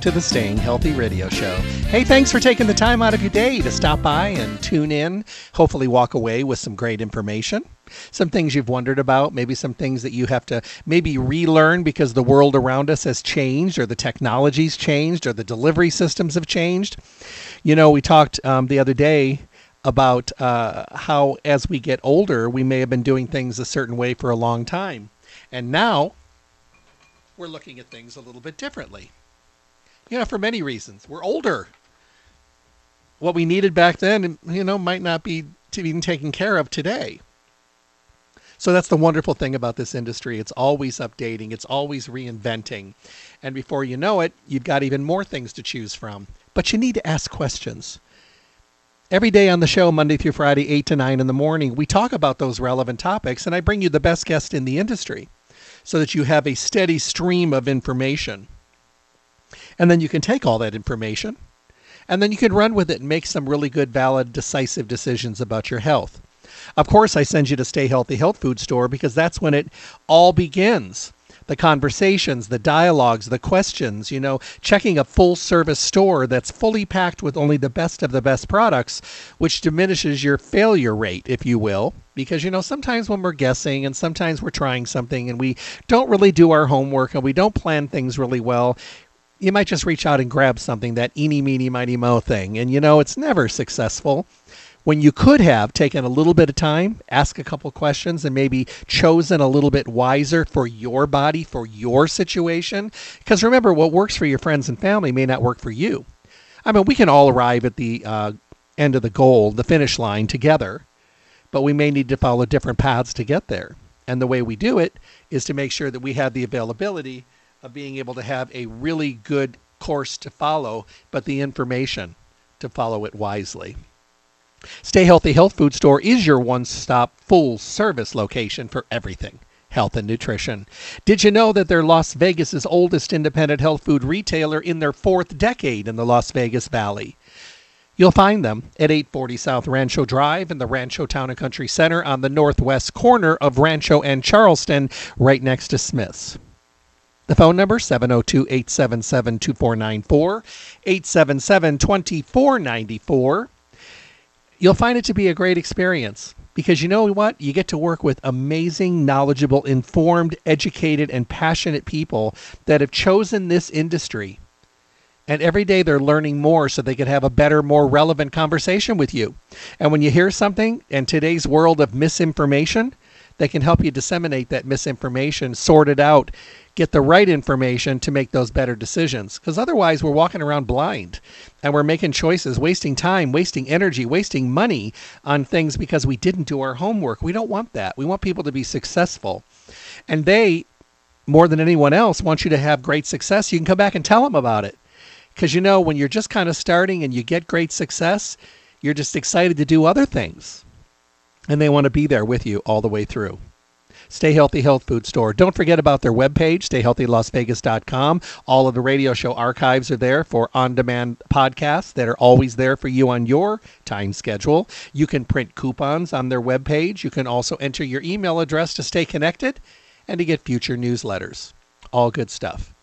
to the Staying Healthy Radio Show. Hey, thanks for taking the time out of your day to stop by and tune in. Hopefully, walk away with some great information. Some things you've wondered about, maybe some things that you have to maybe relearn because the world around us has changed, or the technology's changed, or the delivery systems have changed. You know, we talked um, the other day about uh, how as we get older, we may have been doing things a certain way for a long time. And now we're looking at things a little bit differently you know, for many reasons. We're older. What we needed back then, you know, might not be even taken care of today. So that's the wonderful thing about this industry. It's always updating, it's always reinventing. And before you know it, you've got even more things to choose from. But you need to ask questions. Every day on the show, Monday through Friday, 8 to 9 in the morning, we talk about those relevant topics, and I bring you the best guest in the industry so that you have a steady stream of information. And then you can take all that information and then you can run with it and make some really good, valid, decisive decisions about your health. Of course, I send you to Stay Healthy Health Food Store because that's when it all begins. The conversations, the dialogues, the questions, you know, checking a full service store that's fully packed with only the best of the best products, which diminishes your failure rate, if you will. Because, you know, sometimes when we're guessing and sometimes we're trying something and we don't really do our homework and we don't plan things really well, you might just reach out and grab something, that eeny, meeny, miny, mo thing. And you know, it's never successful. When you could have taken a little bit of time, ask a couple questions, and maybe chosen a little bit wiser for your body, for your situation. Because remember, what works for your friends and family may not work for you. I mean, we can all arrive at the uh, end of the goal, the finish line together, but we may need to follow different paths to get there. And the way we do it is to make sure that we have the availability of being able to have a really good course to follow, but the information to follow it wisely. Stay Healthy Health Food Store is your one stop full service location for everything health and nutrition. Did you know that they're Las Vegas's oldest independent health food retailer in their fourth decade in the Las Vegas Valley? You'll find them at 840 South Rancho Drive in the Rancho Town and Country Center on the northwest corner of Rancho and Charleston, right next to Smith's. The phone number 702-877-2494, 877-2494. You'll find it to be a great experience because you know what? You get to work with amazing, knowledgeable, informed, educated, and passionate people that have chosen this industry. And every day they're learning more so they can have a better, more relevant conversation with you. And when you hear something in today's world of misinformation, they can help you disseminate that misinformation, sort it out, get the right information to make those better decisions. Because otherwise, we're walking around blind and we're making choices, wasting time, wasting energy, wasting money on things because we didn't do our homework. We don't want that. We want people to be successful. And they, more than anyone else, want you to have great success. You can come back and tell them about it. Because you know, when you're just kind of starting and you get great success, you're just excited to do other things and they want to be there with you all the way through. Stay Healthy Health Food Store. Don't forget about their webpage, stayhealthylasvegas.com. All of the radio show archives are there for on demand podcasts that are always there for you on your time schedule. You can print coupons on their webpage. You can also enter your email address to stay connected and to get future newsletters. All good stuff.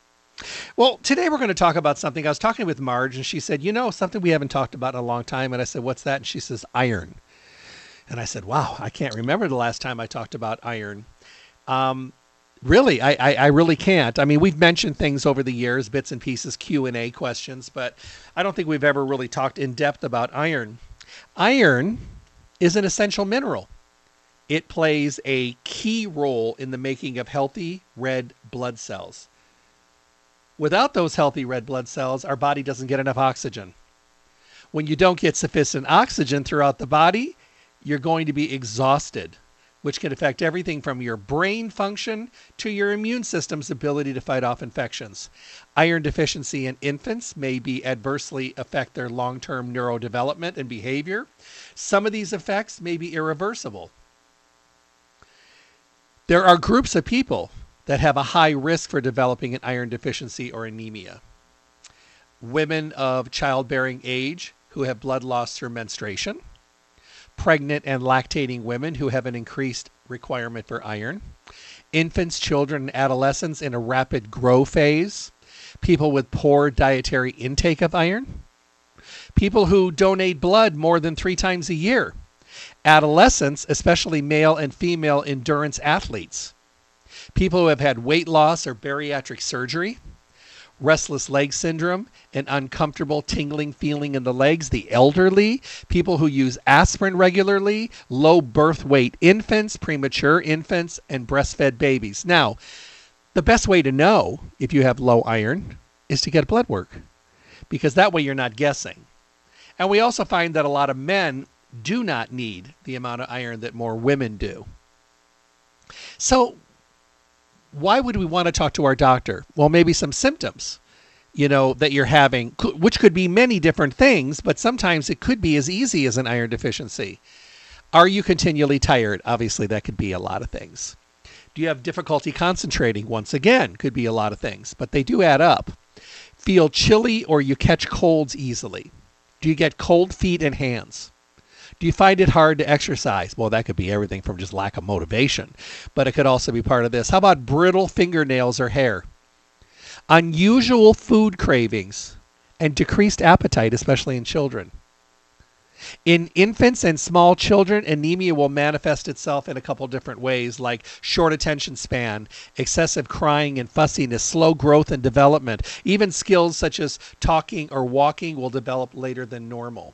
Well, today we're going to talk about something. I was talking with Marge, and she said, You know, something we haven't talked about in a long time. And I said, What's that? And she says, Iron. And I said, wow, I can't remember the last time I talked about iron. Um, Really, I, I, I, really can't. I mean, we've mentioned things over the years, bits and pieces, Q and A questions, but I don't think we've ever really talked in depth about iron. Iron is an essential mineral. It plays a key role in the making of healthy red blood cells. Without those healthy red blood cells, our body doesn't get enough oxygen. When you don't get sufficient oxygen throughout the body, you're going to be exhausted which can affect everything from your brain function to your immune system's ability to fight off infections. Iron deficiency in infants may be adversely affect their long-term neurodevelopment and behavior. Some of these effects may be irreversible. There are groups of people that have a high risk for developing an iron deficiency or anemia. Women of childbearing age who have blood loss through menstruation pregnant and lactating women who have an increased requirement for iron, infants, children, and adolescents in a rapid grow phase, people with poor dietary intake of iron, people who donate blood more than three times a year, adolescents, especially male and female endurance athletes, people who have had weight loss or bariatric surgery, restless leg syndrome, an uncomfortable tingling feeling in the legs, the elderly, people who use aspirin regularly, low birth weight infants, premature infants, and breastfed babies. Now, the best way to know if you have low iron is to get blood work because that way you're not guessing. And we also find that a lot of men do not need the amount of iron that more women do. So, why would we want to talk to our doctor? Well, maybe some symptoms, you know, that you're having, which could be many different things, but sometimes it could be as easy as an iron deficiency. Are you continually tired? Obviously, that could be a lot of things. Do you have difficulty concentrating? Once again, could be a lot of things, but they do add up. Feel chilly or you catch colds easily? Do you get cold feet and hands? Do you find it hard to exercise? Well, that could be everything from just lack of motivation, but it could also be part of this. How about brittle fingernails or hair? Unusual food cravings and decreased appetite, especially in children. In infants and small children, anemia will manifest itself in a couple different ways, like short attention span, excessive crying and fussiness, slow growth and development. Even skills such as talking or walking will develop later than normal.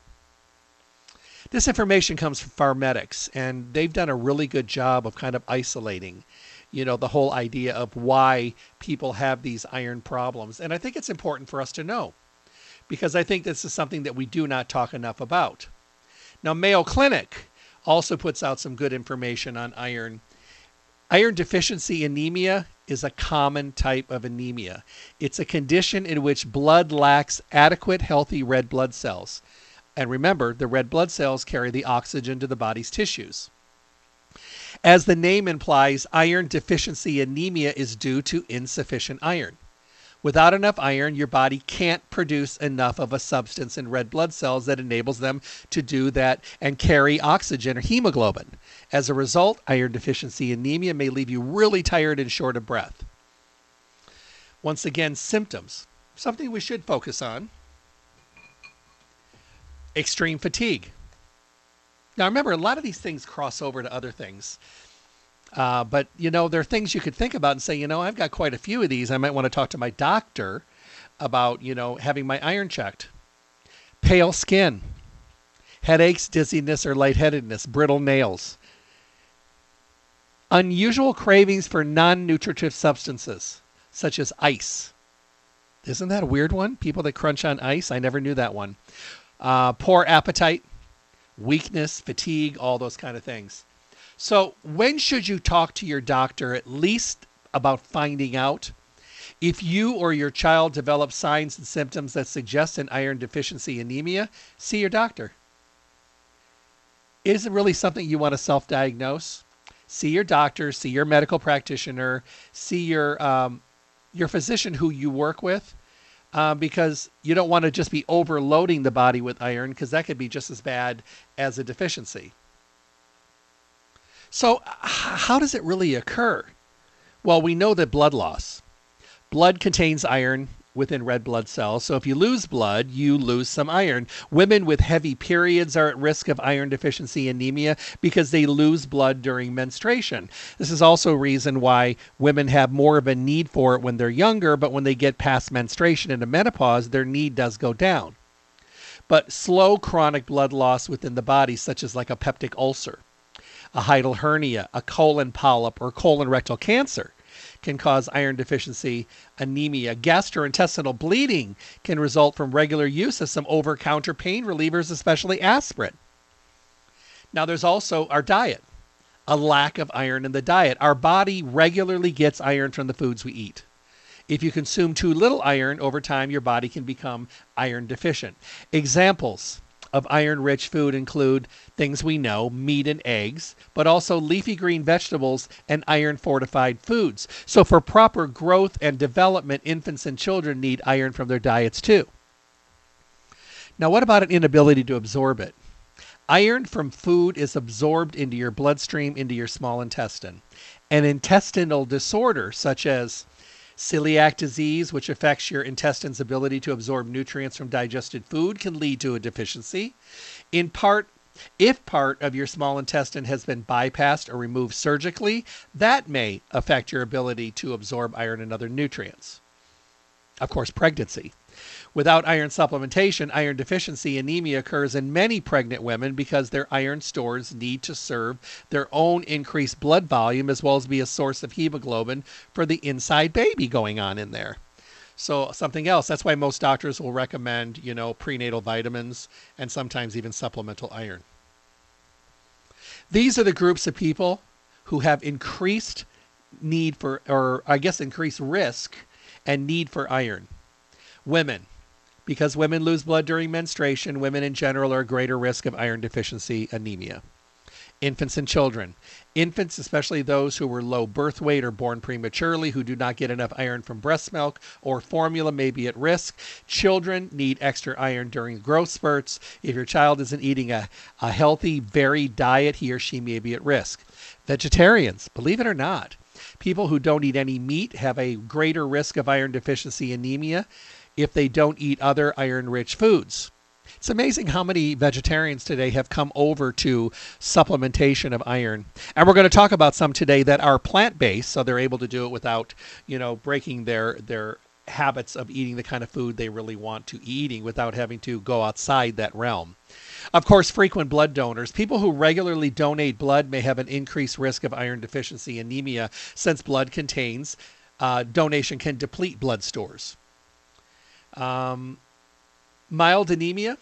This information comes from Pharmedics, and they've done a really good job of kind of isolating, you know, the whole idea of why people have these iron problems. And I think it's important for us to know because I think this is something that we do not talk enough about. Now, Mayo Clinic also puts out some good information on iron. Iron deficiency anemia is a common type of anemia. It's a condition in which blood lacks adequate healthy red blood cells. And remember, the red blood cells carry the oxygen to the body's tissues. As the name implies, iron deficiency anemia is due to insufficient iron. Without enough iron, your body can't produce enough of a substance in red blood cells that enables them to do that and carry oxygen or hemoglobin. As a result, iron deficiency anemia may leave you really tired and short of breath. Once again, symptoms. Something we should focus on extreme fatigue. Now, remember, a lot of these things cross over to other things. Uh, but, you know, there are things you could think about and say, you know, I've got quite a few of these. I might want to talk to my doctor about, you know, having my iron checked. Pale skin, headaches, dizziness, or lightheadedness, brittle nails. Unusual cravings for non nutritive substances, such as ice. Isn't that a weird one? People that crunch on ice? I never knew that one uh, poor appetite, weakness, fatigue, all those kind of things. So, when should you talk to your doctor at least about finding out if you or your child develop signs and symptoms that suggest an iron deficiency anemia? See your doctor. Is it really something you want to self diagnose? See your doctor, see your medical practitioner, see your um, your physician who you work with uh, because you don't want to just be overloading the body with iron because that could be just as bad as a deficiency. So, how does it really occur? Well, we know that blood loss. Blood contains iron within red blood cells. So if you lose blood, you lose some iron. Women with heavy periods are at risk of iron deficiency anemia because they lose blood during menstruation. This is also a reason why women have more of a need for it when they're younger, but when they get past menstruation into menopause, their need does go down. But slow chronic blood loss within the body, such as like a peptic ulcer, a hiatal hernia, a colon polyp, or colon rectal cancer, can cause iron deficiency anemia. Gastrointestinal bleeding can result from regular use of some over counter pain relievers, especially aspirin. Now, there's also our diet, a lack of iron in the diet. Our body regularly gets iron from the foods we eat. If you consume too little iron over time, your body can become iron deficient. Examples of iron rich food include things we know, meat and eggs, but also leafy green vegetables and iron fortified foods. So, for proper growth and development, infants and children need iron from their diets too. Now, what about an inability to absorb it? Iron from food is absorbed into your bloodstream, into your small intestine. An intestinal disorder, such as Celiac disease, which affects your intestine's ability to absorb nutrients from digested food, can lead to a deficiency. In part, if part of your small intestine has been bypassed or removed surgically, that may affect your ability to absorb iron and other nutrients. Of course, pregnancy. Without iron supplementation, iron deficiency anemia occurs in many pregnant women because their iron stores need to serve their own increased blood volume as well as be a source of hemoglobin for the inside baby going on in there. So something else. That's why most doctors will recommend, you know, prenatal vitamins and sometimes even supplemental iron. These are the groups of people who have increased need for or I guess increased risk and need for iron. Women, because women lose blood during menstruation, women in general are at greater risk of iron deficiency anemia. Infants and children. Infants, especially those who were low birth weight or born prematurely, who do not get enough iron from breast milk or formula, may be at risk. Children need extra iron during growth spurts. If your child isn't eating a, a healthy, varied diet, he or she may be at risk. Vegetarians, believe it or not, people who don't eat any meat have a greater risk of iron deficiency anemia if they don't eat other iron rich foods. It's amazing how many vegetarians today have come over to supplementation of iron. And we're going to talk about some today that are plant-based so they're able to do it without, you know, breaking their their habits of eating the kind of food they really want to eating without having to go outside that realm. Of course, frequent blood donors. People who regularly donate blood may have an increased risk of iron deficiency anemia since blood contains uh, donation can deplete blood stores. Um, mild anemia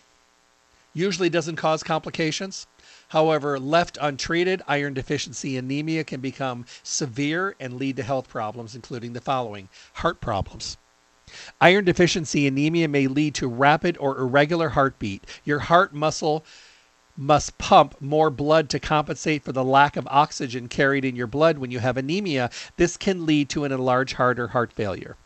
usually doesn't cause complications. However, left untreated, iron deficiency anemia can become severe and lead to health problems, including the following heart problems. Iron deficiency anemia may lead to rapid or irregular heartbeat. Your heart muscle must pump more blood to compensate for the lack of oxygen carried in your blood when you have anemia. This can lead to an enlarged heart or heart failure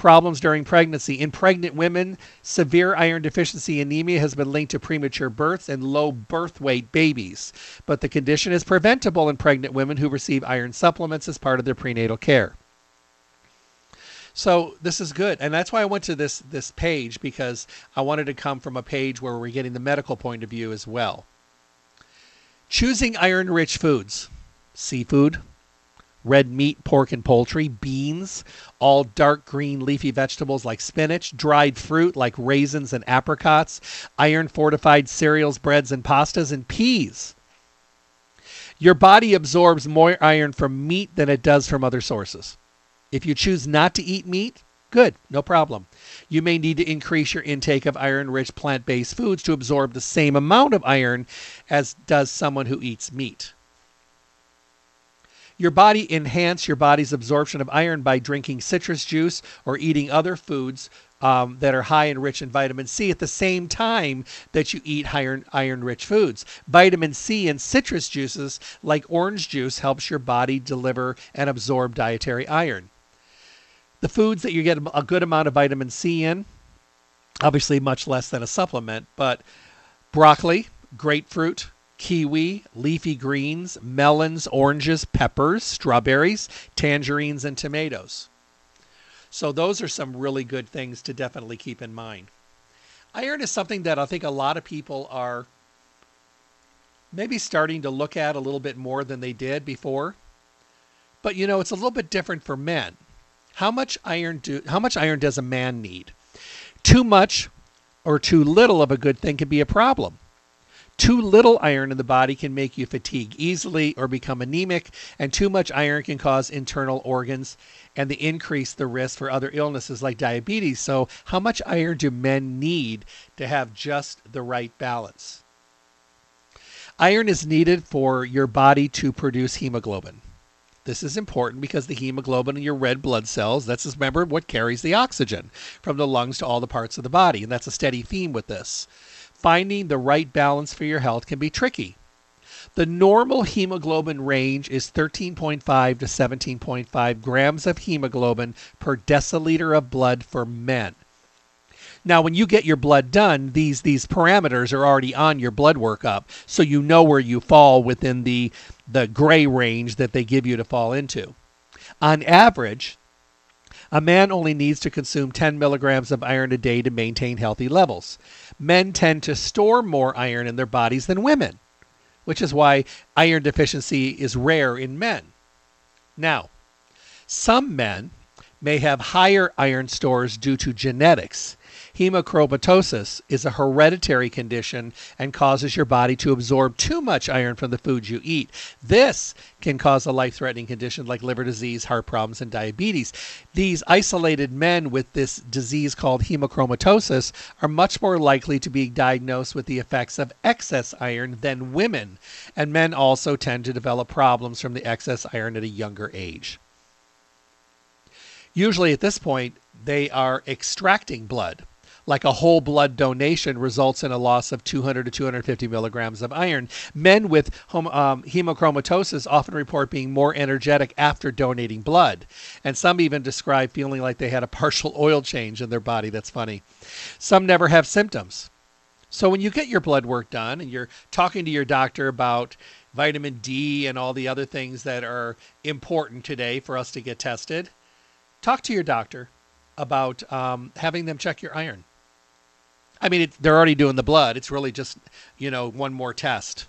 problems during pregnancy. In pregnant women, severe iron deficiency anemia has been linked to premature births and low birth weight babies. But the condition is preventable in pregnant women who receive iron supplements as part of their prenatal care. So this is good, and that's why I went to this this page because I wanted to come from a page where we're getting the medical point of view as well. Choosing iron-rich foods: seafood, red meat, pork, and poultry, beans, all dark green leafy vegetables like spinach, dried fruit like raisins and apricots, iron fortified cereals, breads, and pastas, and peas. Your body absorbs more iron from meat than it does from other sources. If you choose not to eat meat, good, no problem. You may need to increase your intake of iron rich plant based foods to absorb the same amount of iron as does someone who eats meat. Your body enhance your body's absorption of iron by drinking citrus juice or eating other foods um, that are high and rich in vitamin C at the same time that you eat iron iron rich foods. Vitamin C in citrus juices like orange juice helps your body deliver and absorb dietary iron. The foods that you get a good amount of vitamin C in, obviously much less than a supplement, but broccoli, grapefruit, kiwi, leafy greens, melons, oranges, peppers, strawberries, tangerines, and tomatoes. So those are some really good things to definitely keep in mind. Iron is something that I think a lot of people are maybe starting to look at a little bit more than they did before. But you know, it's a little bit different for men. How much iron do how much iron does a man need? Too much or too little of a good thing can be a problem. Too little iron in the body can make you fatigue easily or become anemic, and too much iron can cause internal organs and the increase the risk for other illnesses like diabetes. So, how much iron do men need to have just the right balance? Iron is needed for your body to produce hemoglobin. This is important because the hemoglobin in your red blood cells, that's remember what carries the oxygen from the lungs to all the parts of the body, and that's a steady theme with this. Finding the right balance for your health can be tricky. The normal hemoglobin range is 13.5 to 17.5 grams of hemoglobin per deciliter of blood for men. Now, when you get your blood done, these these parameters are already on your blood workup, so you know where you fall within the the gray range that they give you to fall into. On average, a man only needs to consume 10 milligrams of iron a day to maintain healthy levels. Men tend to store more iron in their bodies than women, which is why iron deficiency is rare in men. Now, some men may have higher iron stores due to genetics Hemochromatosis is a hereditary condition and causes your body to absorb too much iron from the foods you eat. This can cause a life threatening condition like liver disease, heart problems, and diabetes. These isolated men with this disease called hemochromatosis are much more likely to be diagnosed with the effects of excess iron than women, and men also tend to develop problems from the excess iron at a younger age. Usually at this point, they are extracting blood like a whole blood donation results in a loss of 200 to 250 milligrams of iron. Men with um, hemochromatosis often report being more energetic after donating blood. And some even describe feeling like they had a partial oil change in their body. That's funny. Some never have symptoms. So when you get your blood work done and you're talking to your doctor about vitamin D and all the other things that are important today for us to get tested, talk to your doctor about um, having them check your iron. I mean, it, they're already doing the blood. It's really just, you know, one more test.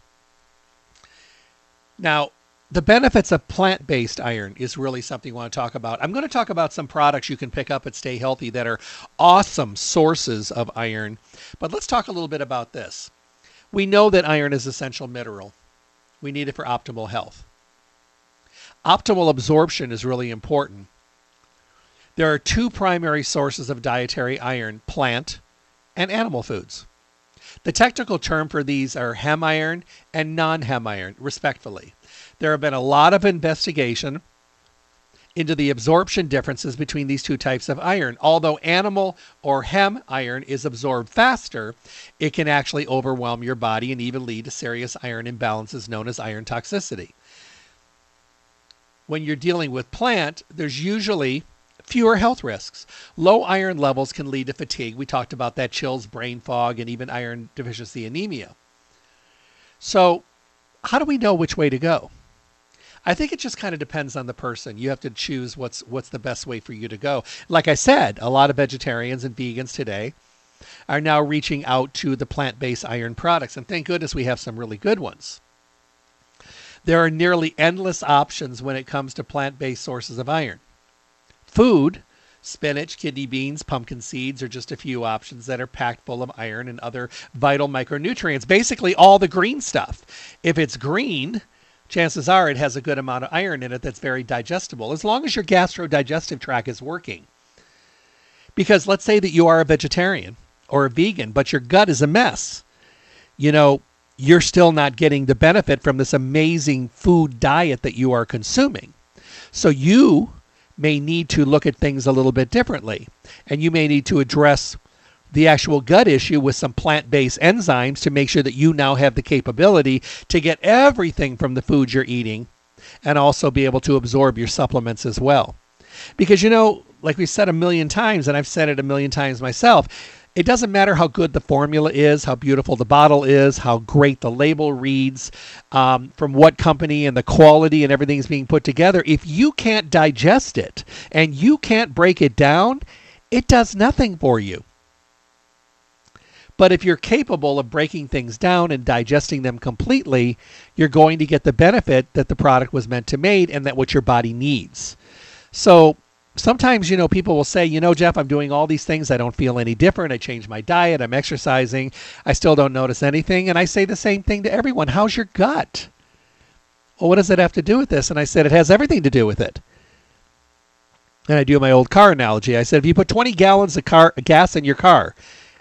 Now, the benefits of plant based iron is really something you want to talk about. I'm going to talk about some products you can pick up at Stay Healthy that are awesome sources of iron. But let's talk a little bit about this. We know that iron is essential mineral, we need it for optimal health. Optimal absorption is really important. There are two primary sources of dietary iron plant and animal foods. The technical term for these are heme iron and non heme iron, respectively. There have been a lot of investigation into the absorption differences between these two types of iron. Although animal or hem iron is absorbed faster, it can actually overwhelm your body and even lead to serious iron imbalances known as iron toxicity. When you're dealing with plant, there's usually fewer health risks. Low iron levels can lead to fatigue. We talked about that chills, brain fog, and even iron deficiency anemia. So, how do we know which way to go? I think it just kind of depends on the person. You have to choose what's what's the best way for you to go. Like I said, a lot of vegetarians and vegans today are now reaching out to the plant-based iron products, and thank goodness we have some really good ones. There are nearly endless options when it comes to plant-based sources of iron. Food, spinach, kidney beans, pumpkin seeds are just a few options that are packed full of iron and other vital micronutrients. Basically, all the green stuff. If it's green, chances are it has a good amount of iron in it that's very digestible, as long as your gastrodigestive tract is working. Because let's say that you are a vegetarian or a vegan, but your gut is a mess. You know, you're still not getting the benefit from this amazing food diet that you are consuming. So you may need to look at things a little bit differently. And you may need to address the actual gut issue with some plant based enzymes to make sure that you now have the capability to get everything from the food you're eating and also be able to absorb your supplements as well. Because, you know, like we've said a million times, and I've said it a million times myself, It doesn't matter how good the formula is, how beautiful the bottle is, how great the label reads, um, from what company and the quality and everything's being put together. If you can't digest it and you can't break it down, it does nothing for you. But if you're capable of breaking things down and digesting them completely, you're going to get the benefit that the product was meant to make and that what your body needs. So sometimes, you know, people will say, you know, Jeff, I'm doing all these things. I don't feel any different. I changed my diet. I'm exercising. I still don't notice anything. And I say the same thing to everyone. How's your gut? Well, what does it have to do with this? And I said, it has everything to do with it. And I do my old car analogy. I said, if you put 20 gallons of car gas in your car,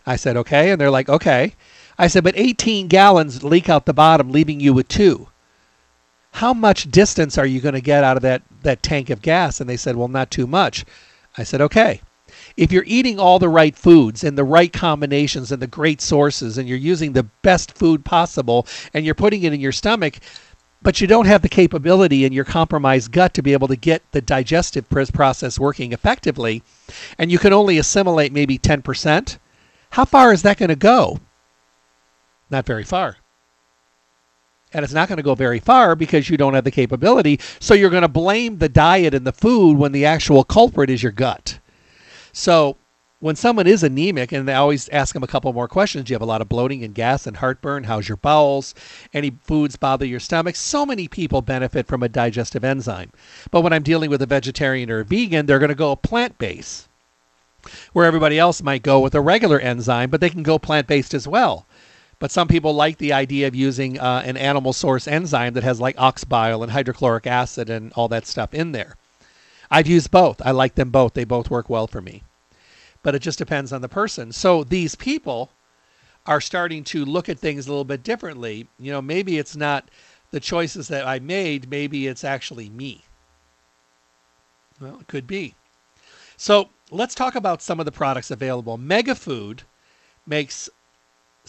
I said, okay. And they're like, okay. I said, but 18 gallons leak out the bottom, leaving you with two how much distance are you going to get out of that, that tank of gas? And they said, well, not too much. I said, okay. If you're eating all the right foods and the right combinations and the great sources, and you're using the best food possible, and you're putting it in your stomach, but you don't have the capability in your compromised gut to be able to get the digestive process working effectively, and you can only assimilate maybe 10%, how far is that going to go? Not very far and it's not going to go very far because you don't have the capability. So you're going to blame the diet and the food when the actual culprit is your gut. So when someone is anemic, and they always ask them a couple more questions, do you have a lot of bloating and gas and heartburn? How's your bowels? Any foods bother your stomach? So many people benefit from a digestive enzyme. But when I'm dealing with a vegetarian or a vegan, they're going to go plant based. Where everybody else might go with a regular enzyme, but they can go plant based as well. But some people like the idea of using uh, an animal source enzyme that has like ox bile and hydrochloric acid and all that stuff in there. I've used both. I like them both. They both work well for me. But it just depends on the person. So these people are starting to look at things a little bit differently. You know, maybe it's not the choices that I made, maybe it's actually me. Well, it could be. So let's talk about some of the products available. Mega Food makes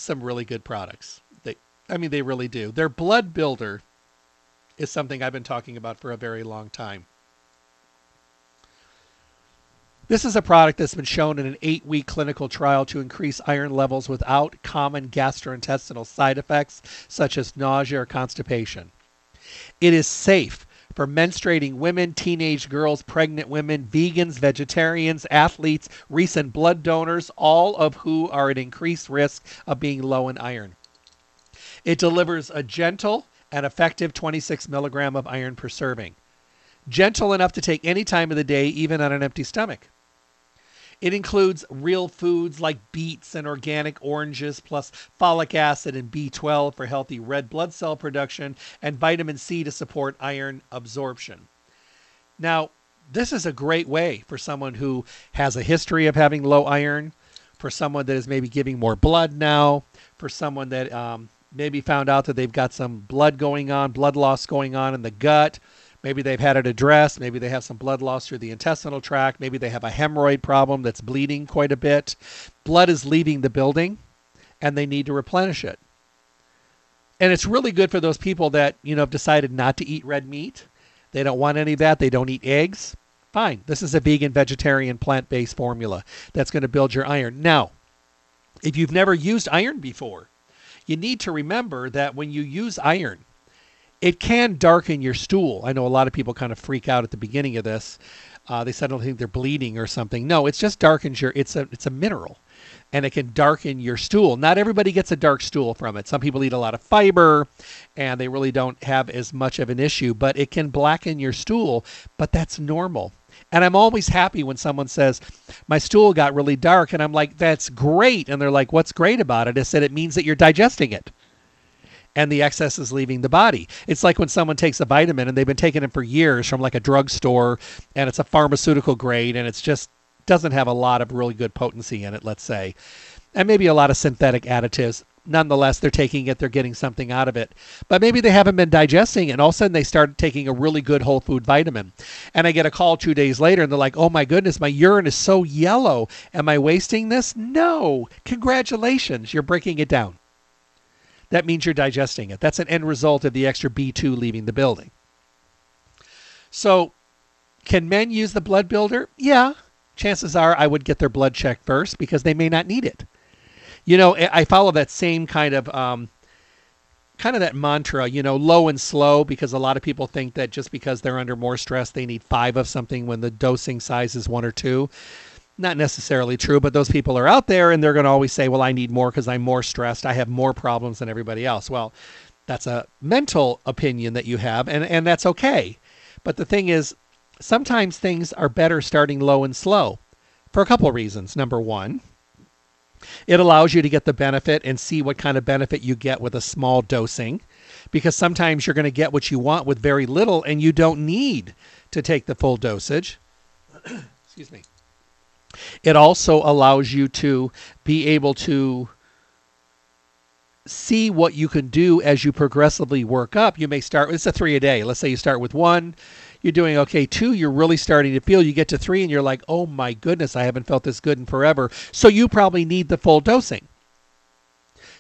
some really good products. They, I mean, they really do. Their blood builder is something I've been talking about for a very long time. This is a product that's been shown in an eight week clinical trial to increase iron levels without common gastrointestinal side effects such as nausea or constipation. It is safe for menstruating women, teenage girls, pregnant women, vegans, vegetarians, athletes, recent blood donors, all of who are at increased risk of being low in iron. It delivers a gentle and effective 26 milligram of iron per serving. Gentle enough to take any time of the day, even on an empty stomach. It includes real foods like beets and organic oranges, plus folic acid and B12 for healthy red blood cell production, and vitamin C to support iron absorption. Now, this is a great way for someone who has a history of having low iron, for someone that is maybe giving more blood now, for someone that um, maybe found out that they've got some blood going on, blood loss going on in the gut, Maybe they've had it addressed. Maybe they have some blood loss through the intestinal tract. Maybe they have a hemorrhoid problem that's bleeding quite a bit. Blood is leaving the building and they need to replenish it. And it's really good for those people that, you know, have decided not to eat red meat. They don't want any of that. They don't eat eggs. Fine. This is a vegan, vegetarian, plant based formula that's going to build your iron. Now, if you've never used iron before, you need to remember that when you use iron, it can darken your stool. I know a lot of people kind of freak out at the beginning of this. Uh, they suddenly think they're bleeding or something. No, it's just darkens your. It's a it's a mineral, and it can darken your stool. Not everybody gets a dark stool from it. Some people eat a lot of fiber, and they really don't have as much of an issue. But it can blacken your stool. But that's normal. And I'm always happy when someone says, My stool got really dark. And I'm like, That's great. And they're like, What's great about it? I said, It means that you're digesting it and the excess is leaving the body. It's like when someone takes a vitamin and they've been taking it for years from like a drugstore and it's a pharmaceutical grade and it's just doesn't have a lot of really good potency in it, let's say. And maybe a lot of synthetic additives. Nonetheless, they're taking it, they're getting something out of it. But maybe they haven't been digesting and all of a sudden they start taking a really good whole food vitamin. And I get a call two days later and they're like, oh my goodness, my urine is so yellow. Am I wasting this? No. Congratulations, you're breaking it down that means you're digesting it. That's an end result of the extra B2 leaving the building. So, can men use the blood builder? Yeah. chances are I would get their blood checked first because they may not need it. You know, I follow that same kind of um, kind of that mantra, you know, low and slow, because a lot of people think that just because they're under more stress, they need five of something when the dosing size is one or two. Not necessarily true, but those people are out there and they're going to always say, well, I need more because I'm more stressed. I have more problems than everybody else. Well, that's a mental opinion that you have, and, and that's okay. But the thing is, sometimes things are better starting low and slow for a couple of reasons. Number one, it allows you to get the benefit and see what kind of benefit you get with a small dosing because sometimes you're going to get what you want with very little and you don't need to take the full dosage. Excuse me. It also allows you to be able to see what you can do as you progressively work up. You may start, it's a three a day. Let's say you start with one, you're doing okay. Two, you're really starting to feel. You get to three, and you're like, oh my goodness, I haven't felt this good in forever. So you probably need the full dosing.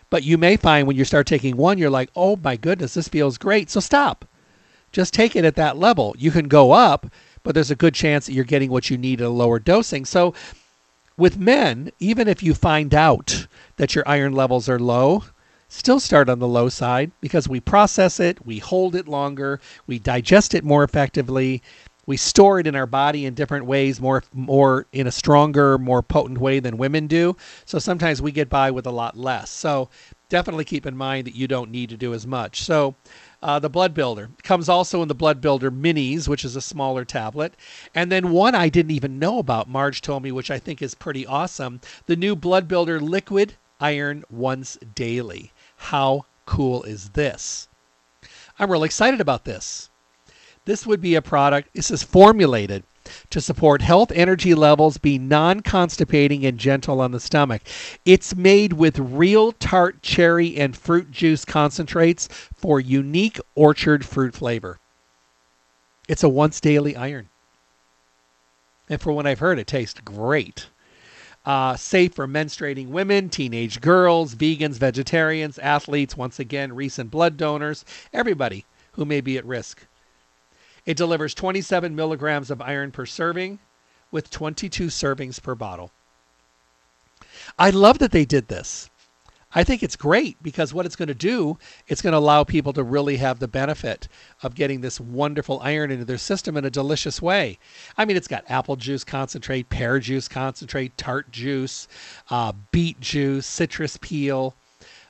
But you may find when you start taking one, you're like, oh my goodness, this feels great. So stop. Just take it at that level. You can go up, but there's a good chance that you're getting what you need at a lower dosing. So with men, even if you find out that your iron levels are low, still start on the low side because we process it, we hold it longer, we digest it more effectively, we store it in our body in different ways, more more in a stronger, more potent way than women do. So sometimes we get by with a lot less. So definitely keep in mind that you don't need to do as much. So uh, the blood builder comes also in the blood builder minis which is a smaller tablet and then one i didn't even know about marge told me which i think is pretty awesome the new blood builder liquid iron once daily how cool is this? I'm really excited about this. This would be a product, this is formulated to support health energy levels, be non constipating, and gentle on the stomach. It's made with real tart cherry and fruit juice concentrates for unique orchard fruit flavor. It's a once daily iron. And for what I've heard, it tastes great uh, safe for menstruating women, teenage girls, vegans, vegetarians, athletes, once again, recent blood donors, everybody who may be at risk. It delivers 27 milligrams of iron per serving with 22 servings per bottle. I love that they did this. I think it's great because what it's going to do, it's going to allow people to really have the benefit of getting this wonderful iron into their system in a delicious way. I mean, it's got apple juice concentrate, pear juice concentrate, tart juice, uh, beet juice, citrus peel.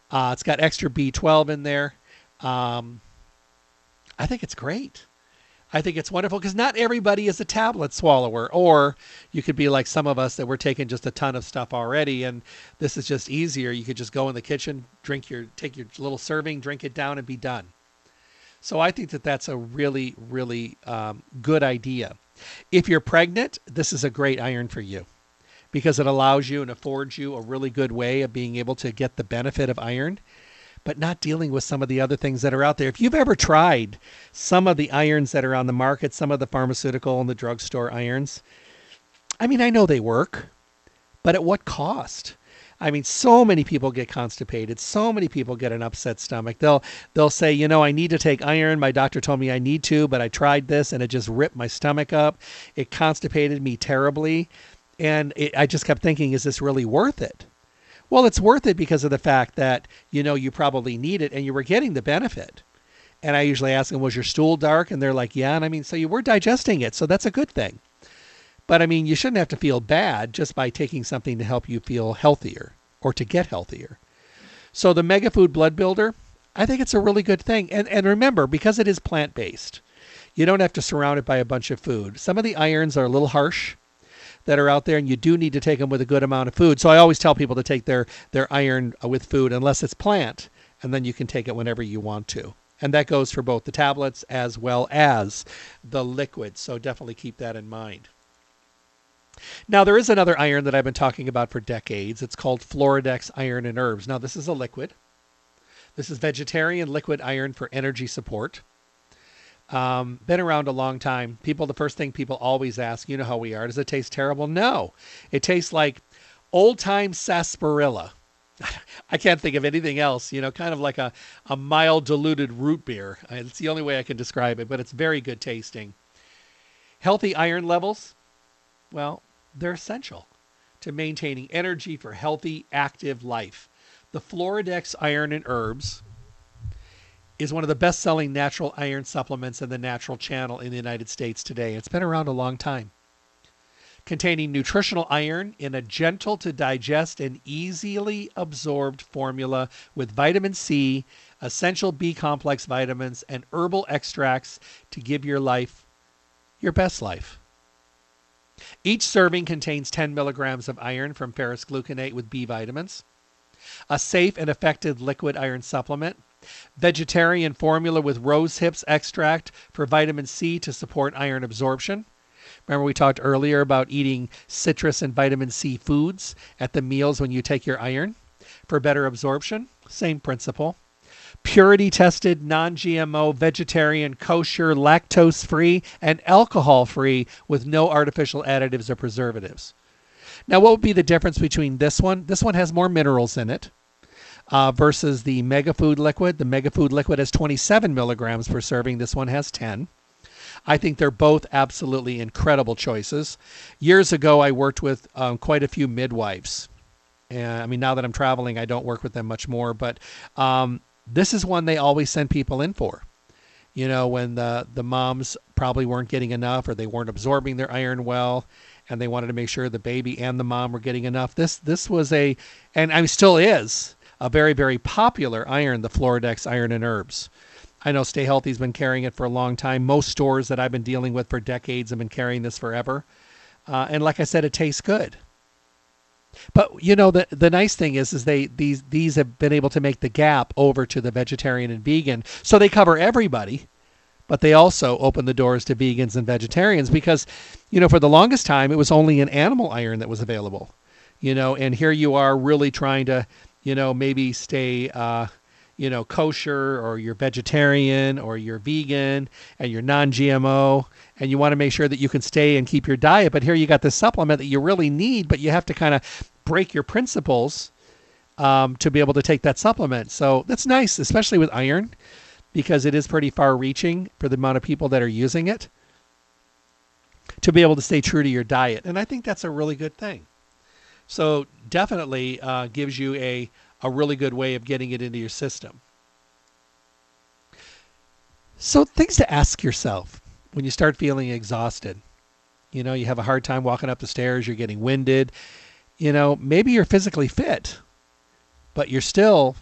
Uh, it's got extra B12 in there. Um, I think it's great. I think it's wonderful because not everybody is a tablet swallower, or you could be like some of us that we're taking just a ton of stuff already, and this is just easier. You could just go in the kitchen, drink your, take your little serving, drink it down, and be done. So I think that that's a really, really um, good idea. If you're pregnant, this is a great iron for you because it allows you and affords you a really good way of being able to get the benefit of iron but not dealing with some of the other things that are out there. If you've ever tried some of the irons that are on the market, some of the pharmaceutical and the drugstore irons, I mean, I know they work, but at what cost? I mean, so many people get constipated. So many people get an upset stomach. They'll they'll say, you know, I need to take iron. My doctor told me I need to, but I tried this and it just ripped my stomach up. It constipated me terribly, and it, I just kept thinking, is this really worth it? Well, it's worth it because of the fact that you know you probably need it and you were getting the benefit. And I usually ask them, was your stool dark? And they're like, yeah. And I mean, so you were digesting it, so that's a good thing. But I mean, you shouldn't have to feel bad just by taking something to help you feel healthier or to get healthier. So the Mega Food Blood Builder, I think it's a really good thing. And and remember, because it is plant based, you don't have to surround it by a bunch of food. Some of the irons are a little harsh that are out there, and you do need to take them with a good amount of food. So I always tell people to take their their iron uh, with food, unless it's plant, and then you can take it whenever you want to. And that goes for both the tablets as well as the liquid. So definitely keep that in mind. Now, there is another iron that I've been talking about for decades. It's called Floradix Iron and Herbs. Now, this is a liquid. This is vegetarian liquid iron for energy support. Um, been around a long time. People, the first thing people always ask, you know how we are, does it taste terrible? No. It tastes like old time sarsaparilla. I can't think of anything else, you know, kind of like a, a mild diluted root beer. It's the only way I can describe it, but it's very good tasting. Healthy iron levels. Well, they're essential to maintaining energy for healthy, active life. The Floradix Iron and Herbs is one of the best selling natural iron supplements in the natural channel in the United States today. It's been around a long time. Containing nutritional iron in a gentle to digest and easily absorbed formula with vitamin C, essential B complex vitamins, and herbal extracts to give your life your best life. Each serving contains 10 milligrams of iron from ferrous gluconate with B vitamins, a safe and effective liquid iron supplement, vegetarian formula with rose hips extract for vitamin C to support iron absorption. Remember, we talked earlier about eating citrus and vitamin C foods at the meals when you take your iron for better absorption. Same principle. Purity tested, non GMO, vegetarian, kosher, lactose free, and alcohol free with no artificial additives or preservatives. Now, what would be the difference between this one? This one has more minerals in it uh, versus the Mega Food Liquid. The Mega Food Liquid has 27 milligrams per serving. This one has 10. I think they're both absolutely incredible choices. Years ago, I worked with um, quite a few midwives. And I mean, now that I'm traveling, I don't work with them much more. But um, this is one they always send people in for. You know, when the the moms probably weren't getting enough or they weren't absorbing their iron well, and they wanted to make sure the baby and the mom were getting enough. This this was a, and I still is a very very popular iron, the Floradix Iron and Herbs. I know Stay Healthy's been carrying it for a long time. Most stores that I've been dealing with for decades have been carrying this forever. Uh, and like I said, it tastes good. But you know the the nice thing is is they these these have been able to make the gap over to the vegetarian and vegan, so they cover everybody, but they also open the doors to vegans and vegetarians because, you know, for the longest time it was only an animal iron that was available, you know, and here you are really trying to, you know, maybe stay. Uh, you know, kosher or you're vegetarian or you're vegan and you're non GMO and you want to make sure that you can stay and keep your diet. But here you got this supplement that you really need, but you have to kind of break your principles um, to be able to take that supplement. So that's nice, especially with iron, because it is pretty far reaching for the amount of people that are using it to be able to stay true to your diet. And I think that's a really good thing. So definitely uh, gives you a a really good way of getting it into your system. So, things to ask yourself when you start feeling exhausted. You know, you have a hard time walking up the stairs, you're getting winded. You know, maybe you're physically fit, but you're still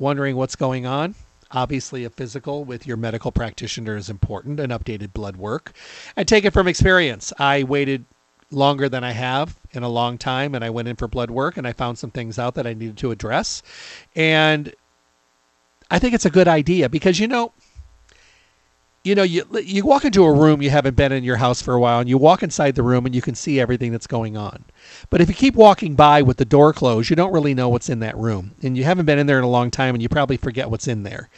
wondering what's going on. Obviously, a physical with your medical practitioner is important, an updated blood work. And take it from experience. I waited longer than I have in a long time. And I went in for blood work and I found some things out that I needed to address. And I think it's a good idea because, you know, you know, you you walk into a room you haven't been in your house for a while, and you walk inside the room and you can see everything that's going on. But if you keep walking by with the door closed, you don't really know what's in that room, and you haven't been in there in a long time, and you probably forget what's in there.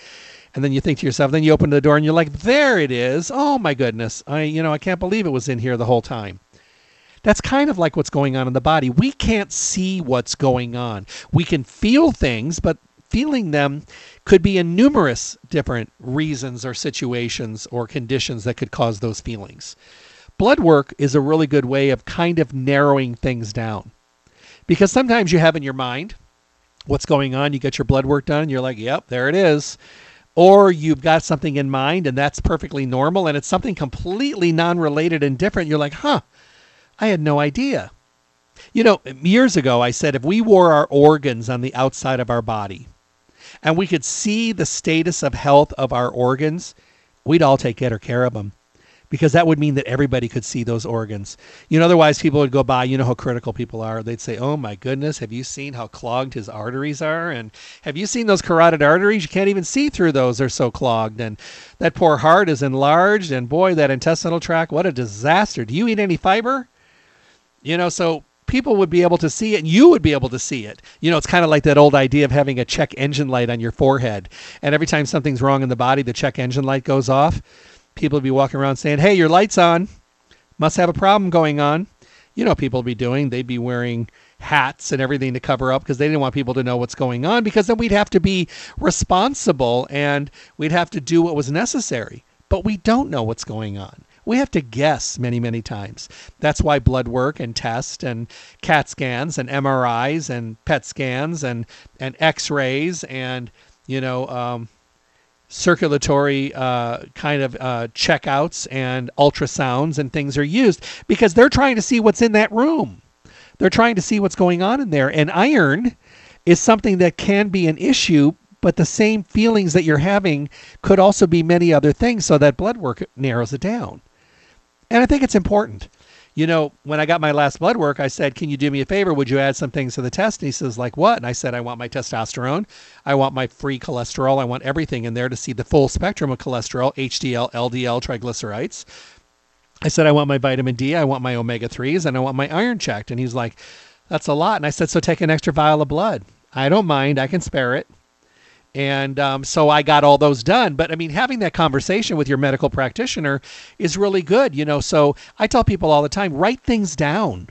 And then you think to yourself, then you open the door and you're like, there it is. Oh my goodness, I you know I can't believe it was in here the whole time. That's kind of like what's going on in the body. We can't see what's going on. We can feel things, but feeling them could be in numerous different reasons or situations or conditions that could cause those feelings. Blood work is a really good way of kind of narrowing things down. Because sometimes you have in your mind what's going on, you get your blood work done, and you're like, yep, there it is. Or you've got something in mind and that's perfectly normal and it's something completely non related and different. You're like, huh, I had no idea. You know, years ago I said if we wore our organs on the outside of our body and we could see the status of health of our organs, we'd all take better care of them because that would mean that everybody could see those organs. You know, otherwise people would go by, you know how critical people are. They'd say, "Oh my goodness, have you seen how clogged his arteries are? And have you seen those carotid arteries? You can't even see through those; they're so clogged. And that poor heart is enlarged, and boy, that intestinal tract, what a disaster. Do you eat any fiber?" You know, so people would be able to see it and you would be able to see it. You know, it's kind of like that old idea of having a check engine light on your forehead. And every time something's wrong in the body, the check engine light goes off. People would be walking around saying, Hey, your light's on. Must have a problem going on. You know, people would be doing, they'd be wearing hats and everything to cover up because they didn't want people to know what's going on because then we'd have to be responsible and we'd have to do what was necessary. But we don't know what's going on We have to guess many, many times. That's why blood work and tests and CAT scans and MRIs and PET scans and, and X rays and, you know, um, circulatory uh, kind of uh, checkouts and ultrasounds and things are used because they're trying to see what's in that room. They're trying to see what's going on in there. And iron is something that can be an issue, but the same feelings that you're having could also be many other things, so that blood work narrows it down. And I think it's important. You know, when I got my last blood work, I said, Can you do me a favor? Would you add some things to the test? And he says, Like what? And I said, I want my testosterone. I want my free cholesterol. I want everything in there to see the full spectrum of cholesterol, HDL, LDL, triglycerides. I said, I want my vitamin D, I want my omega 3s, and I want my iron checked. And he's like, That's a lot. And I said, So take an extra vial of blood. I don't mind. I can spare it. And um, so I got all those done. But I mean, having that conversation with your medical practitioner is really good, you know. So I tell people all the time write things down.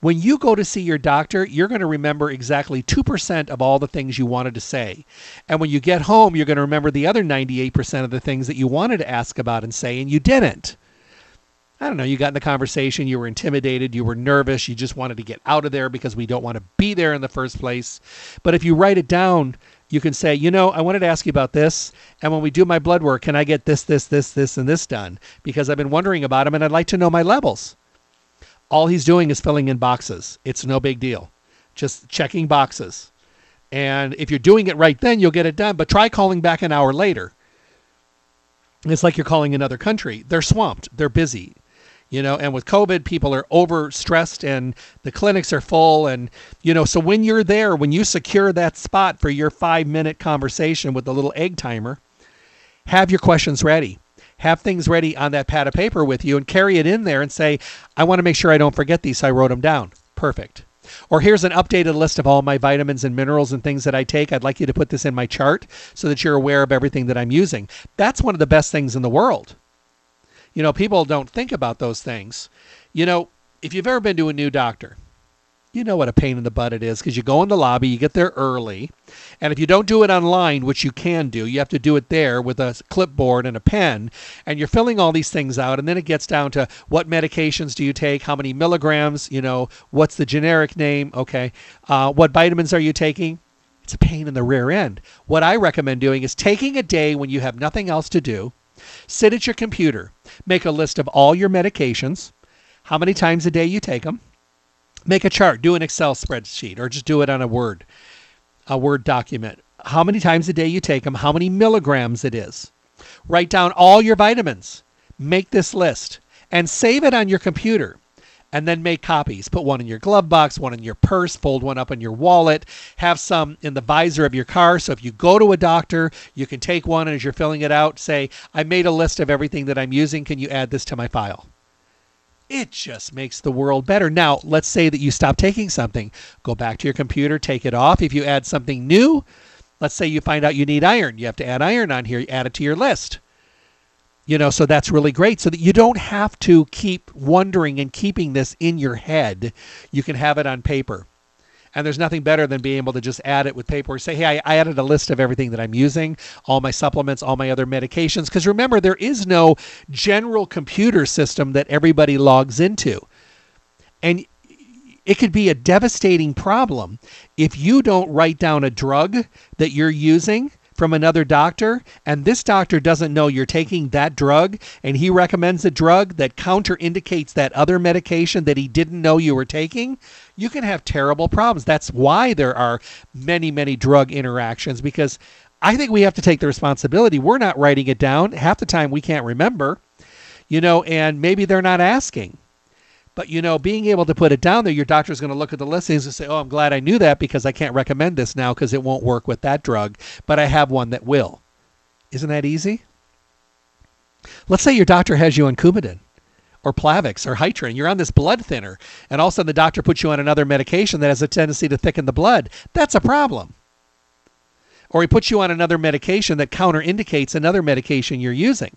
When you go to see your doctor, you're going to remember exactly 2% of all the things you wanted to say. And when you get home, you're going to remember the other 98% of the things that you wanted to ask about and say, and you didn't. I don't know, you got in the conversation, you were intimidated, you were nervous, you just wanted to get out of there because we don't want to be there in the first place. But if you write it down, you can say, you know, I wanted to ask you about this, and when we do my blood work, can I get this, this, this, this, and this done? Because I've been wondering about them and I'd like to know my levels. All he's doing is filling in boxes. It's no big deal. Just checking boxes. And if you're doing it right then, you'll get it done. But try calling back an hour later. It's like you're calling another country. They're swamped, they're busy you know and with covid people are overstressed and the clinics are full and you know so when you're there when you secure that spot for your 5 minute conversation with the little egg timer have your questions ready have things ready on that pad of paper with you and carry it in there and say i want to make sure i don't forget these so i wrote them down perfect or here's an updated list of all my vitamins and minerals and things that I take. I'd like you to put this in my chart so that you're aware of everything that I'm using. That's one of the best things in the world you know, people don't think about those things. You know, if you've ever been to a new doctor, you know what a pain in the butt it is because you go in the lobby, you get there early, and if you don't do it online, which you can do, you have to do it there with a clipboard and a pen, and you're filling all these things out, and then it gets down to what medications do you take, how many milligrams, you know, what's the generic name, okay, uh, what vitamins are you taking? It's a pain in the rear end. What I recommend doing is taking a day when you have nothing else to do, sit at your computer, Make a list of all your medications, how many times a day you take them. Make a chart, do an Excel spreadsheet, or just do it on a Word, a Word document. How many times a day you take them, how many milligrams it is. Write down all your vitamins. Make this list and save it on your computer and then make copies. Put one in your glove box, one in your purse, fold one up in your wallet, have some in the visor of your car. So if you go to a doctor, you can take one and as you're filling it out, say, I made a list of everything that I'm using. Can you add this to my file? It just makes the world better. Now, let's say that you stop taking something. Go back to your computer, take it off. If you add something new, let's say you find out you need iron. You have to add iron on here, you add it to your list you know so that's really great. So that you don't have to keep wondering and keeping this in your head. You can have it on paper. And there's nothing better than being able to just add it with paper. Say hey I, I added a list of everything that i'm using all my supplements all my other medications. Because remember there is no general computer system that everybody logs into. And it could be a devastating problem if you don't write down a drug that you're using from another doctor and this doctor doesn't know you're taking that drug and he recommends a drug that counterindicates that other medication that he didn't know you were taking, you can have terrible problems. That's why there are many, many drug interactions because I think we have to take the responsibility. We're not writing it down. Half the time we can't remember, you know, and maybe they're not asking. But you know, being able to put it down there, your doctor's going to look at the listings and say, "Oh, I'm glad I knew that because I can't recommend this now because it won't work with that drug, but I have one that will." Isn't that easy? Let's say your doctor has you on Coumadin or Plavix or Hytrin. You're on this blood thinner, and all of a sudden the doctor puts you on another medication that has a tendency to thicken the blood. That's a problem. Or he puts you on another medication that counterindicates another medication you're using.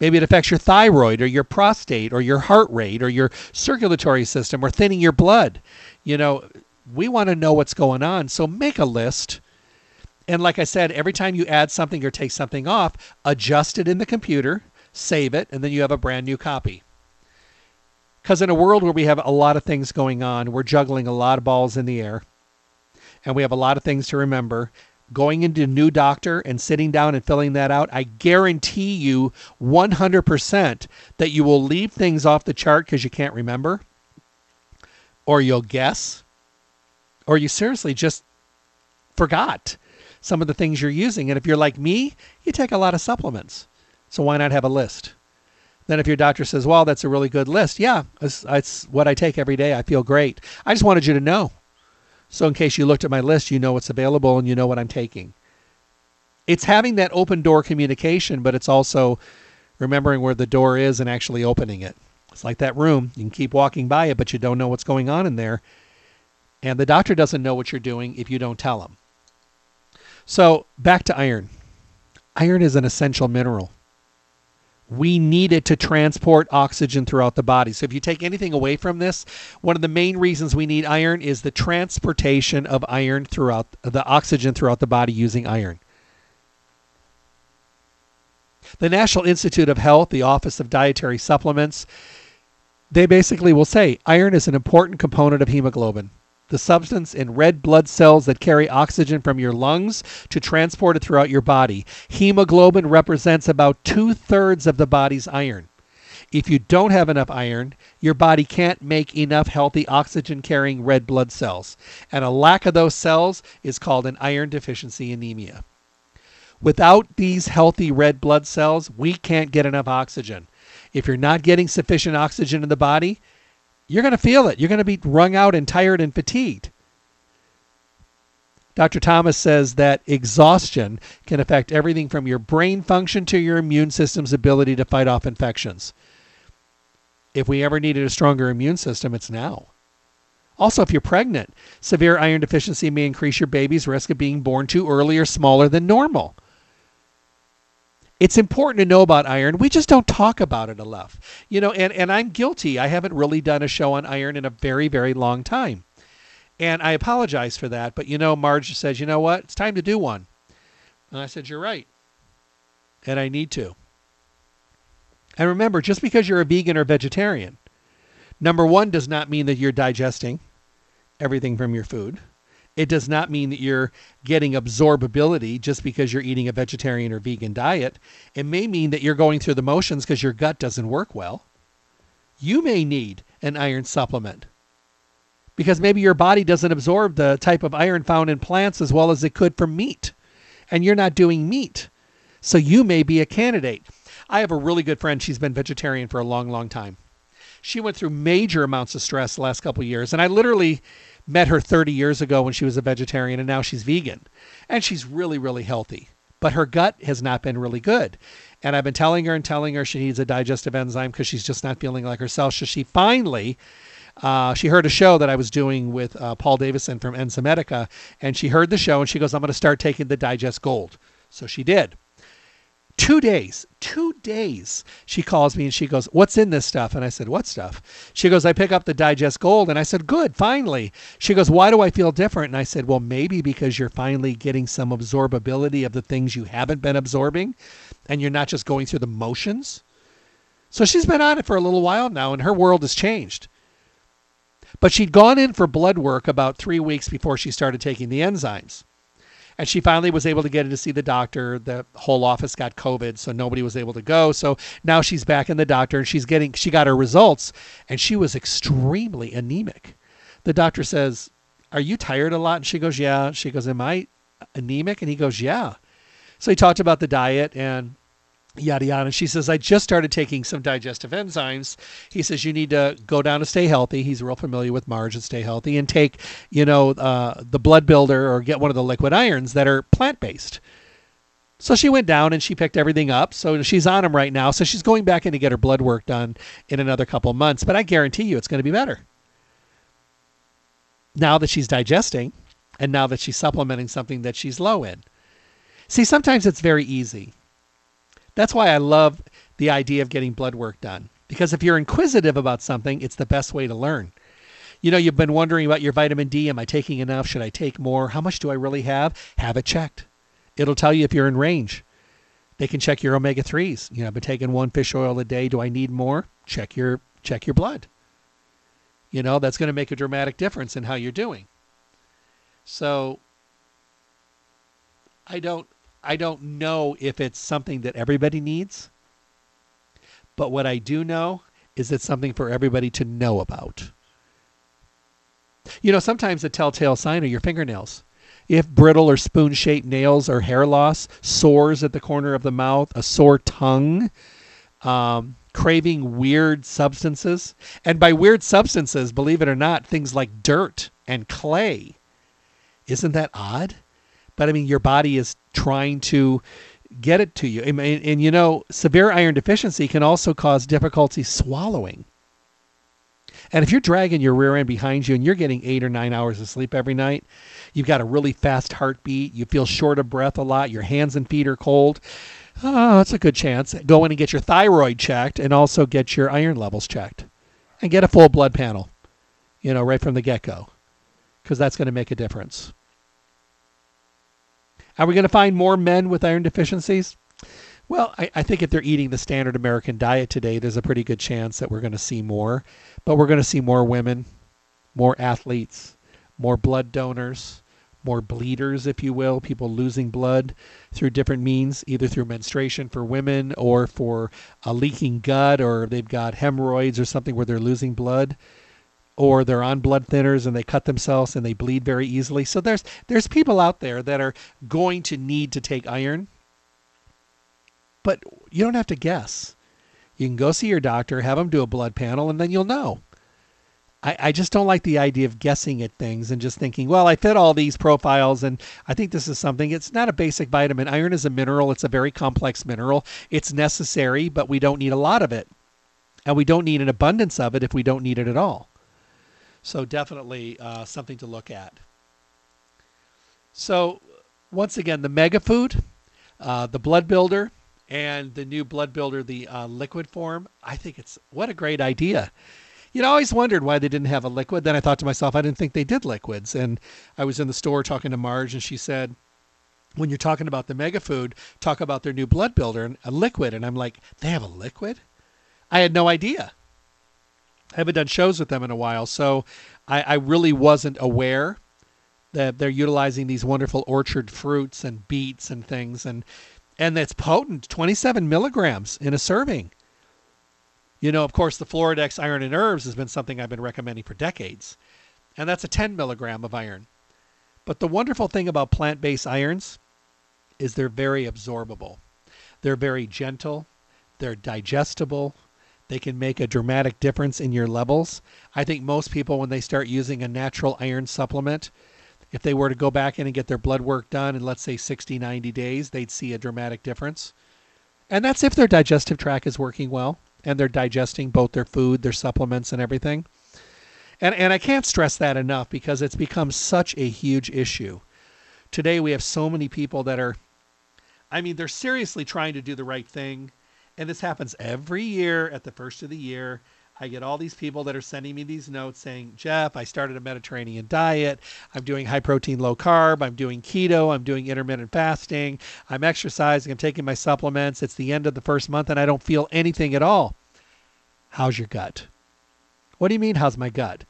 Maybe it affects your thyroid or your prostate or your heart rate or your circulatory system or thinning your blood. You know, we want to know what's going on. So make a list. And like I said, every time you add something or take something off, adjust it in the computer save it, and then you have a brand new copy. Because in a world where we have a lot of things going on, we're juggling a lot of balls in the air, and we have a lot of things to remember. Going into a new doctor and sitting down and filling that out, I guarantee you 100% that you will leave things off the chart because you can't remember, or you'll guess, or you seriously just forgot some of the things you're using. And if you're like me, you take a lot of supplements. So why not have a list? Then if your doctor says, well, that's a really good list, yeah, it's, it's what I take every day. I feel great. I just wanted you to know. So in case you looked at my list, you know what's available and you know what I'm taking. It's having that open door communication, but it's also remembering where the door is and actually opening it. It's like that room. You can keep walking by it, but you don't know what's going on in there. And the doctor doesn't know what you're doing if you don't tell him. So back to iron. Iron is an essential mineral. We need it to transport oxygen throughout the body. So if you take anything away from this, one of the main reasons we need iron is the transportation of iron throughout the oxygen throughout the body using iron. The National Institute of Health, the Office of Dietary Supplements, they basically will say iron is an important component of hemoglobin the substance in red blood cells that carry oxygen from your lungs to transport it throughout your body. Hemoglobin represents about two thirds of the body's iron. If you don't have enough iron, your body can't make enough healthy oxygen carrying red blood cells. And a lack of those cells is called an iron deficiency anemia. Without these healthy red blood cells, we can't get enough oxygen. If you're not getting sufficient oxygen in the body, you're going to feel it. You're going to be wrung out and tired and fatigued. Dr. Thomas says that exhaustion can affect everything from your brain function to your immune system's ability to fight off infections. If we ever needed a stronger immune system, it's now. Also, if you're pregnant, severe iron deficiency may increase your baby's risk of being born too early or smaller than normal. It's important to know about iron. We just don't talk about it enough. You know, and, and I'm guilty. I haven't really done a show on iron in a very, very long time. And I apologize for that. But you know, Marge says, you know what? It's time to do one. And I said, you're right. And I need to. And remember, just because you're a vegan or vegetarian, number one does not mean that you're digesting everything from your food. It does not mean that you're getting absorbability just because you're eating a vegetarian or vegan diet. It may mean that you're going through the motions because your gut doesn't work well. You may need an iron supplement because maybe your body doesn't absorb the type of iron found in plants as well as it could from meat, and you're not doing meat. So you may be a candidate. I have a really good friend. She's been vegetarian for a long, long time. She went through major amounts of stress the last couple years, and I literally met her 30 years ago when she was a vegetarian and now she's vegan. And she's really, really healthy. But her gut has not been really good. And I've been telling her and telling her she needs a digestive enzyme because she's just not feeling like herself. So she finally, uh, she heard a show that I was doing with uh, Paul Davison from Enzymedica. And she heard the show and she goes, I'm going to start taking the Digest Gold. So she did. Two days, two days. She calls me and she goes, What's in this stuff? And I said, What stuff? She goes, I pick up the Digest Gold. And I said, Good, finally. She goes, Why do I feel different? And I said, Well, maybe because you're finally getting some absorbability of the things you haven't been absorbing and you're not just going through the motions. So she's been on it for a little while now and her world has changed. But she'd gone in for blood work about three weeks before she started taking the enzymes and she finally was able to get in to see the doctor. The whole office got COVID, so nobody was able to go. So now she's back in the doctor and she's getting she got her results and she was extremely anemic. The doctor says, "Are you tired a lot?" And she goes, "Yeah." She goes, "Am I anemic?" And he goes, "Yeah." So he talked about the diet and yada yada. And she says, I just started taking some digestive enzymes. He says, you need to go down to stay healthy. He's real familiar with Marge and stay healthy and take, you know, uh, the blood builder or get one of the liquid irons that are plant based. So she went down and she picked everything up. So she's on him right now. So she's going back in to get her blood work done in another couple months. But I guarantee you it's going to be better. Now that she's digesting and now that she's supplementing something that she's low in. See, sometimes it's very easy that's why I love the idea of getting blood work done. Because if you're inquisitive about something, it's the best way to learn. You know, you've been wondering about your vitamin D. Am I taking enough? Should I take more? How much do I really have? Have it checked. It'll tell you if you're in range. They can check your omega 3s. You know, I've been taking one fish oil a day. Do I need more? Check your check your blood. You know, that's going to make a dramatic difference in how you're doing. So I don't I don't know if it's something that everybody needs. But what I do know is it's something for everybody to know about. You know, sometimes a telltale sign are your fingernails. If brittle or spoon shaped nails or hair loss, sores at the corner of the mouth, a sore tongue, um, craving weird substances. And by weird substances, believe it or not, things like dirt and clay. Isn't that odd? But I mean, your body is trying to get it to you. And, and, and, you know, severe iron deficiency can also cause difficulty swallowing. And if you're dragging your rear end behind you and you're getting eight or nine hours of sleep every night, you've got a really fast heartbeat, you feel short of breath a lot, your hands and feet are cold, oh, that's a good chance. Go in and get your thyroid checked and also get your iron levels checked and get a full blood panel, you know, right from the get go, because that's going to make a difference. Are we going to find more men with iron deficiencies? Well, I, I, think if they're eating the standard American diet today, there's a pretty good chance that we're going to see more. But we're going to see more women, more athletes, more blood donors, more bleeders, if you will, people losing blood through different means, either through menstruation for women or for a leaking gut, or they've got hemorrhoids or something where they're losing blood or they're on blood thinners and they cut themselves and they bleed very easily. So there's there's people out there that are going to need to take iron. But you don't have to guess. You can go see your doctor, have them do a blood panel, and then you'll know. I, I just don't like the idea of guessing at things and just thinking, well, I fit all these profiles and I think this is something. It's not a basic vitamin. Iron is a mineral, it's a very complex mineral. It's necessary, but we don't need a lot of it. And we don't need an abundance of it if we don't need it at all. So definitely uh, something to look at. So once again, the mega food, uh, the blood builder, and the new blood builder, the uh, liquid form. I think it's what a great idea. You know, I always wondered why they didn't have a liquid. Then I thought to myself, I didn't think they did liquids. And I was in the store talking to Marge, and she said, when you're talking about the mega food, talk about their new blood builder and a liquid. And I'm like, they have a liquid? I had no idea. I haven't done shows with them in a while, so I, I really wasn't aware that they're utilizing these wonderful orchard fruits and beets and things, and and that's potent, 27 milligrams in a serving. You know, of course, the Floradix Iron and Herbs has been something I've been recommending for decades, and that's a 10 milligram of iron. But the wonderful thing about plant-based irons is they're very absorbable. They're very gentle. They're digestible. They can make a dramatic difference in your levels. I think most people, when they start using a natural iron supplement, if they were to go back in and get their blood work done in, let's say, 60, 90 days, they'd see a dramatic difference. And that's if their digestive tract is working well and they're digesting both their food, their supplements, and everything. And, and I can't stress that enough because it's become such a huge issue. Today, we have so many people that are, I mean, they're seriously trying to do the right thing and this happens every year at the first of the year. I get all these people that are sending me these notes saying, Jeff, I started a Mediterranean diet. I'm doing high protein, low carb. I'm doing keto. I'm doing intermittent fasting. I'm exercising. I'm taking my supplements. It's the end of the first month and I don't feel anything at all. How's your gut? What do you mean, how's my gut?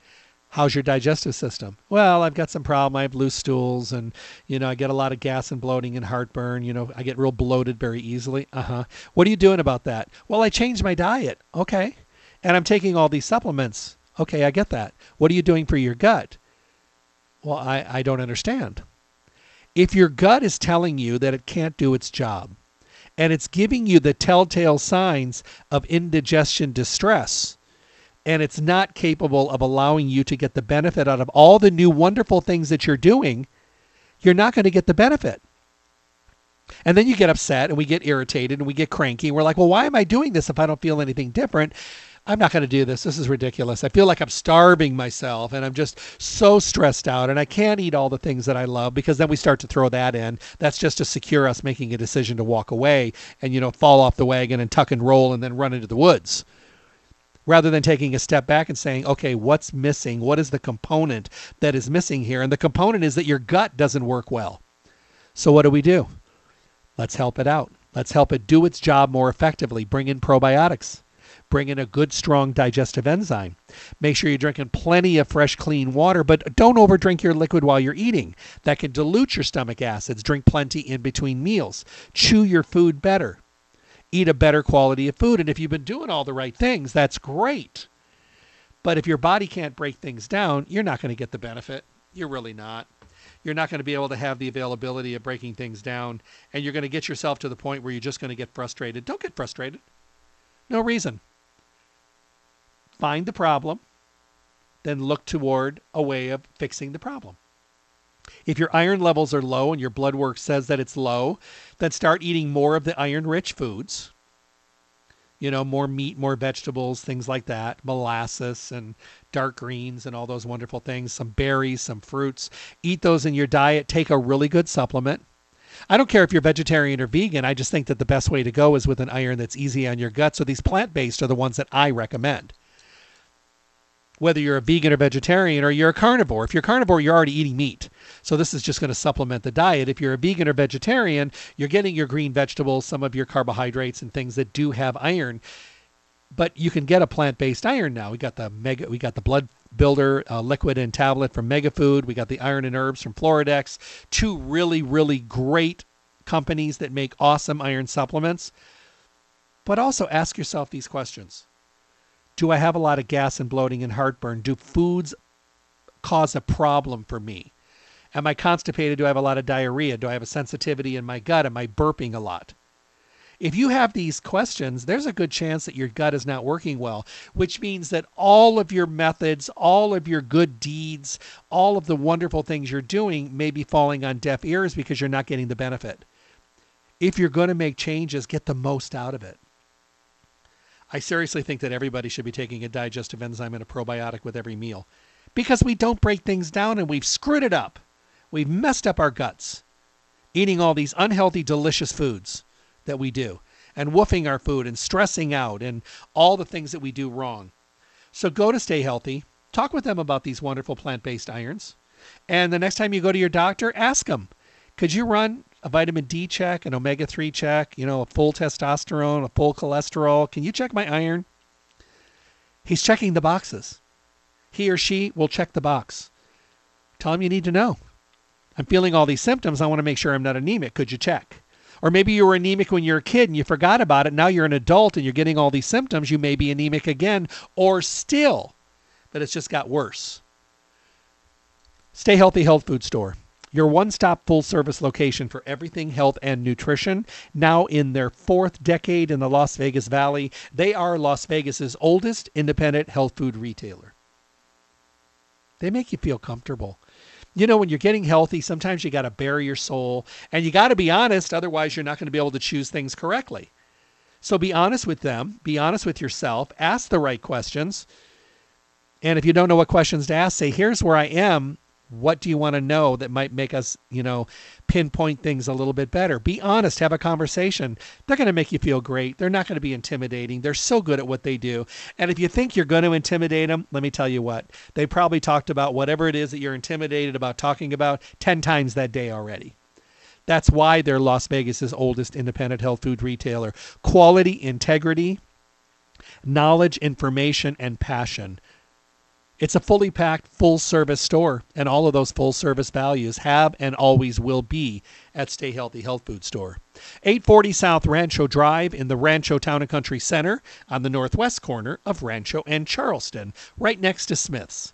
How's your digestive system? Well, I've got some problem. I have loose stools and, you know, I get a lot of gas and bloating and heartburn. You know, I get real bloated very easily. Uh huh. What are you doing about that? Well, I changed my diet. Okay. And I'm taking all these supplements. Okay, I get that. What are you doing for your gut? Well, I, I don't understand. If your gut is telling you that it can't do its job and it's giving you the telltale signs of indigestion distress, and it's not capable of allowing you to get the benefit out of all the new wonderful things that you're doing, you're not going to get the benefit. And then you get upset and we get irritated and we get cranky. We're like, well, why am I doing this if I don't feel anything different? I'm not going to do this. This is ridiculous. I feel like I'm starving myself and I'm just so stressed out and I can't eat all the things that I love because then we start to throw that in. That's just to secure us making a decision to walk away and, you know, fall off the wagon and tuck and roll and then run into the woods rather than taking a step back and saying, okay, what's missing? What is the component that is missing here? And the component is that your gut doesn't work well. So what do we do? Let's help it out. Let's help it do its job more effectively. Bring in probiotics. Bring in a good, strong digestive enzyme. Make sure you're drinking plenty of fresh, clean water, but don't overdrink your liquid while you're eating. That can dilute your stomach acids. Drink plenty in between meals. Chew your food better. Eat a better quality of food. And if you've been doing all the right things, that's great. But if your body can't break things down, you're not going to get the benefit. You're really not you're not going to be able to have the availability of breaking things down and you're going to get yourself to the point where you're just going to get frustrated. Don't get frustrated. No reason. Find the problem, then look toward a way of fixing the problem. If your iron levels are low and your blood work says that it's low, then start eating more of the iron rich foods you know, more meat, more vegetables, things like that, molasses and dark greens and all those wonderful things, some berries, some fruits. Eat those in your diet. Take a really good supplement. I don't care if you're vegetarian or vegan. I just think that the best way to go is with an iron that's easy on your gut. So these plant based are the ones that I recommend whether you're a vegan or vegetarian or you're a carnivore. If you're carnivore, you're already eating meat. So this is just going to supplement the diet. If you're a vegan or vegetarian, you're getting your green vegetables, some of your carbohydrates and things that do have iron. But you can get a plant-based iron now. We got the mega we got the blood builder uh, liquid and tablet from Megafood. We got the iron and herbs from Floradix. Two really really great companies that make awesome iron supplements. But also ask yourself these questions do I have a lot of gas and bloating and heartburn? Do foods cause a problem for me? Am I constipated? Do I have a lot of diarrhea? Do I have a sensitivity in my gut? Am I burping a lot? If you have these questions, there's a good chance that your gut is not working well, which means that all of your methods, all of your good deeds, all of the wonderful things you're doing may be falling on deaf ears because you're not getting the benefit. If you're going to make changes, get the most out of it. I seriously think that everybody should be taking a digestive enzyme and a probiotic with every meal because we don't break things down and we've screwed it up. We've messed up our guts eating all these unhealthy, delicious foods that we do and woofing our food and stressing out and all the things that we do wrong. So go to Stay Healthy, talk with them about these wonderful plant based irons. And the next time you go to your doctor, ask them, could you run a vitamin D check, an omega 3 check, you know, a full testosterone, a full cholesterol. Can you check my iron? He's checking the boxes. He or she will check the box. Tell him you need to know. I'm feeling all these symptoms. I want to make sure I'm not anemic. Could you check? Or maybe you were anemic when you were a kid and you forgot about it. Now you're an adult and you're getting all these symptoms. You may be anemic again or still, but it's just got worse. Stay Healthy Health Food Store your one stop full service location for everything health and nutrition. Now in their fourth decade in the Las Vegas Valley, they are Las Vegas's oldest independent health food retailer. They make you feel comfortable. You know, when you're getting healthy, sometimes you got to bury your soul and you got to be honest, otherwise, you're not going to be able to choose things correctly. So be honest with them, be honest with yourself, ask the right questions. And if you don't know what questions to ask, say, here's where I am what do you want to know that might make us, you know, pinpoint things a little bit better? Be honest, have a conversation. They're going to make you feel great. They're not going to be intimidating. They're so good at what they do. And if you think you're going to intimidate them, let me tell you what. They probably talked about whatever it is that you're intimidated about talking about 10 times that day already. That's why they're Las Vegas's oldest independent health food retailer. Quality, integrity, knowledge, information, and passion it's a fully packed, full service store, and all of those full service values have and always will be at Stay Healthy Health Food Store. 840 South Rancho Drive in the Rancho Town and Country Center on the northwest corner of Rancho and Charleston, right next to Smith's.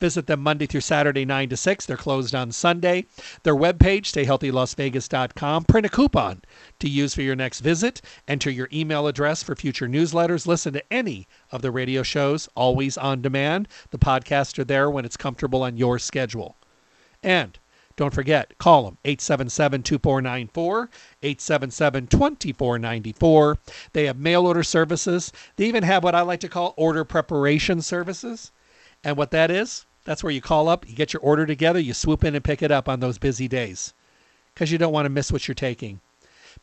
Visit them Monday through Saturday, 9 to 6. They're closed on Sunday. Their webpage, stayhealthylasvegas.com. Print a coupon to use for your next visit. Enter your email address for future newsletters. Listen to any of the radio shows, always on demand. The podcasts are there when it's comfortable on your schedule. And don't forget, call them 877 2494, 877 2494. They have mail order services. They even have what I like to call order preparation services. And what that is, that's where you call up, you get your order together, you swoop in and pick it up on those busy days because you don't want to miss what you're taking.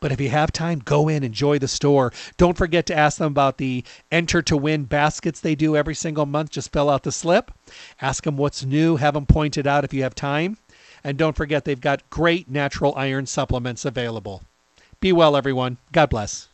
But if you have time, go in, enjoy the store. Don't forget to ask them about the enter to win baskets they do every single month. Just fill out the slip. Ask them what's new. Have them pointed out if you have time. And don't forget, they've got great natural iron supplements available. Be well, everyone. God bless.